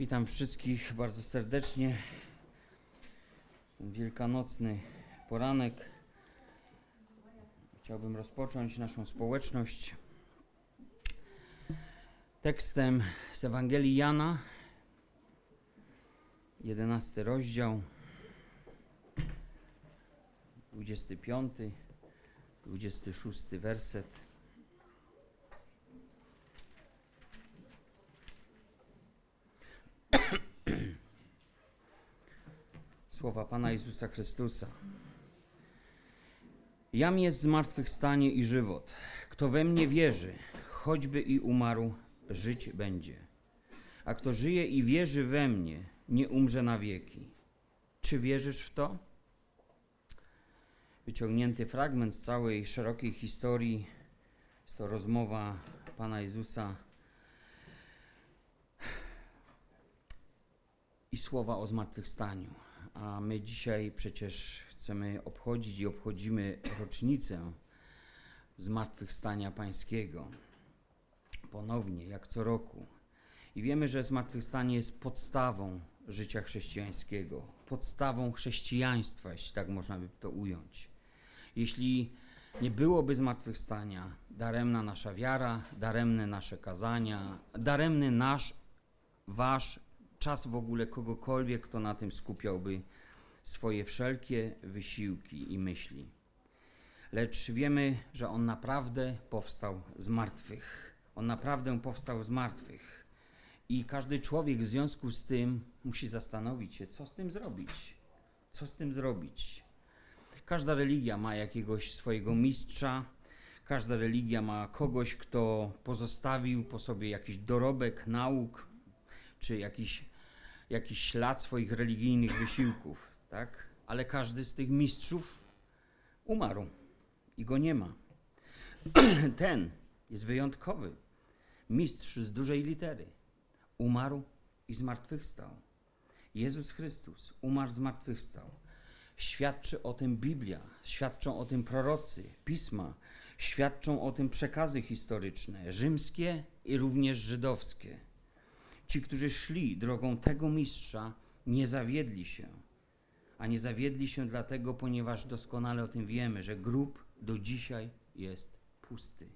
Witam wszystkich bardzo serdecznie. Wielkanocny poranek. Chciałbym rozpocząć naszą społeczność tekstem z Ewangelii Jana, 11 rozdział, 25, 26 werset. Słowa Pana Jezusa Chrystusa. Jam jest zmartwychwstanie i żywot. Kto we mnie wierzy, choćby i umarł, żyć będzie. A kto żyje i wierzy we mnie, nie umrze na wieki. Czy wierzysz w to? Wyciągnięty fragment z całej szerokiej historii jest to rozmowa Pana Jezusa i słowa o zmartwychwstaniu. A my dzisiaj przecież chcemy obchodzić i obchodzimy rocznicę zmartwychwstania Pańskiego. Ponownie, jak co roku. I wiemy, że zmartwychwstanie jest podstawą życia chrześcijańskiego, podstawą chrześcijaństwa, jeśli tak można by to ująć. Jeśli nie byłoby zmartwychwstania, daremna nasza wiara, daremne nasze kazania, daremny nasz, wasz czas w ogóle kogokolwiek, kto na tym skupiałby swoje wszelkie wysiłki i myśli. Lecz wiemy, że On naprawdę powstał z martwych. On naprawdę powstał z martwych. I każdy człowiek w związku z tym musi zastanowić się, co z tym zrobić. Co z tym zrobić? Każda religia ma jakiegoś swojego mistrza, każda religia ma kogoś, kto pozostawił po sobie jakiś dorobek nauk, czy jakiś, jakiś ślad swoich religijnych wysiłków, tak? Ale każdy z tych mistrzów umarł i go nie ma. Ten jest wyjątkowy. Mistrz z dużej litery. Umarł i zmartwychwstał. Jezus Chrystus umarł, zmartwychwstał. Świadczy o tym Biblia, świadczą o tym prorocy, pisma, świadczą o tym przekazy historyczne, rzymskie i również żydowskie. Ci, którzy szli drogą tego mistrza, nie zawiedli się. A nie zawiedli się dlatego, ponieważ doskonale o tym wiemy, że grób do dzisiaj jest pusty.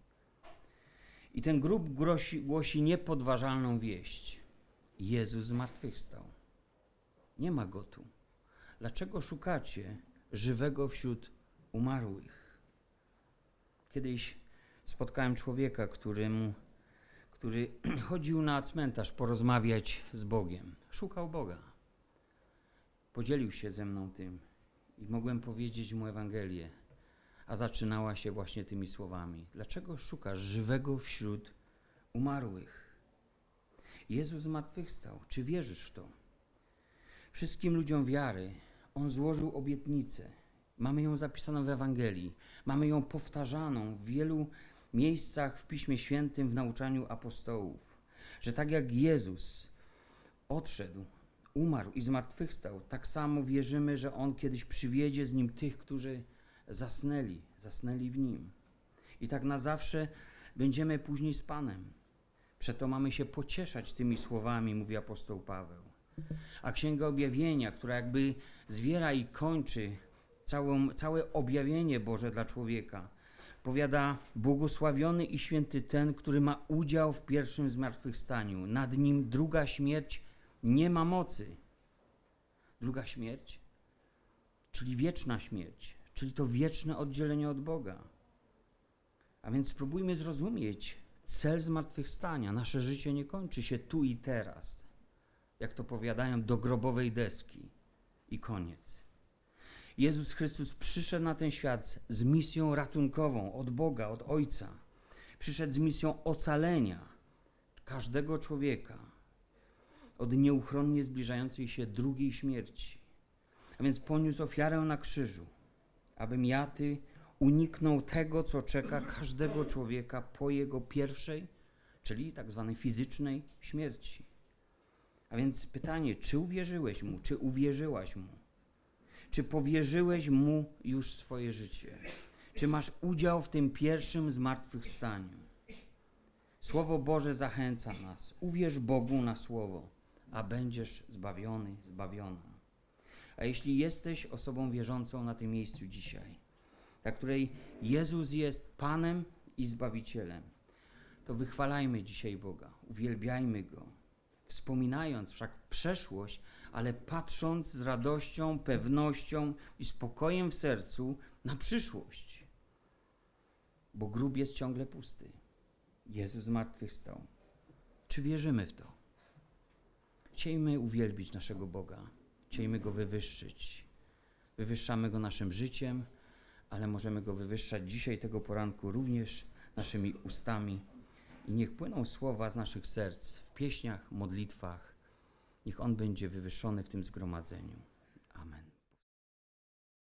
I ten grób głosi, głosi niepodważalną wieść. Jezus zmartwychwstał. Nie ma go tu. Dlaczego szukacie żywego wśród umarłych? Kiedyś spotkałem człowieka, którym, który chodził na cmentarz porozmawiać z Bogiem. Szukał Boga. Podzielił się ze mną tym i mogłem powiedzieć mu Ewangelię, a zaczynała się właśnie tymi słowami. Dlaczego szukasz żywego wśród umarłych? Jezus zmartwychwstał. Czy wierzysz w to? Wszystkim ludziom wiary On złożył obietnicę. Mamy ją zapisaną w Ewangelii. Mamy ją powtarzaną w wielu miejscach w Piśmie Świętym, w nauczaniu apostołów. Że tak jak Jezus odszedł, umarł i zmartwychwstał, tak samo wierzymy, że On kiedyś przywiedzie z Nim tych, którzy zasnęli, zasnęli w Nim. I tak na zawsze będziemy później z Panem. Przeto mamy się pocieszać tymi słowami, mówi apostoł Paweł. A Księga Objawienia, która jakby zwiera i kończy całą, całe objawienie Boże dla człowieka, powiada: Błogosławiony i święty ten, który ma udział w pierwszym zmartwychwstaniu. Nad nim druga śmierć nie ma mocy. Druga śmierć, czyli wieczna śmierć, czyli to wieczne oddzielenie od Boga. A więc spróbujmy zrozumieć cel zmartwychwstania. Nasze życie nie kończy się tu i teraz, jak to powiadają, do grobowej deski i koniec. Jezus Chrystus przyszedł na ten świat z misją ratunkową od Boga, od Ojca. Przyszedł z misją ocalenia każdego człowieka od nieuchronnie zbliżającej się drugiej śmierci. A więc poniósł ofiarę na krzyżu, abym ja, ty uniknął tego, co czeka każdego człowieka po jego pierwszej, czyli tak zwanej fizycznej śmierci. A więc pytanie, czy uwierzyłeś mu, czy uwierzyłaś mu? Czy powierzyłeś mu już swoje życie? Czy masz udział w tym pierwszym zmartwychwstaniu? Słowo Boże zachęca nas. Uwierz Bogu na słowo, a będziesz zbawiony, zbawiona. A jeśli jesteś osobą wierzącą na tym miejscu dzisiaj, dla której Jezus jest Panem i Zbawicielem, to wychwalajmy dzisiaj Boga, uwielbiajmy Go, wspominając wszak przeszłość, ale patrząc z radością, pewnością i spokojem w sercu na przyszłość. Bo grób jest ciągle pusty. Jezus zmartwychwstał. Czy wierzymy w to? Chciejmy uwielbić naszego Boga, chciejmy Go wywyższyć. Wywyższamy Go naszym życiem, ale możemy Go wywyższać dzisiaj tego poranku również naszymi ustami. I niech płyną słowa z naszych serc w pieśniach, modlitwach. Niech On będzie wywyższony w tym zgromadzeniu.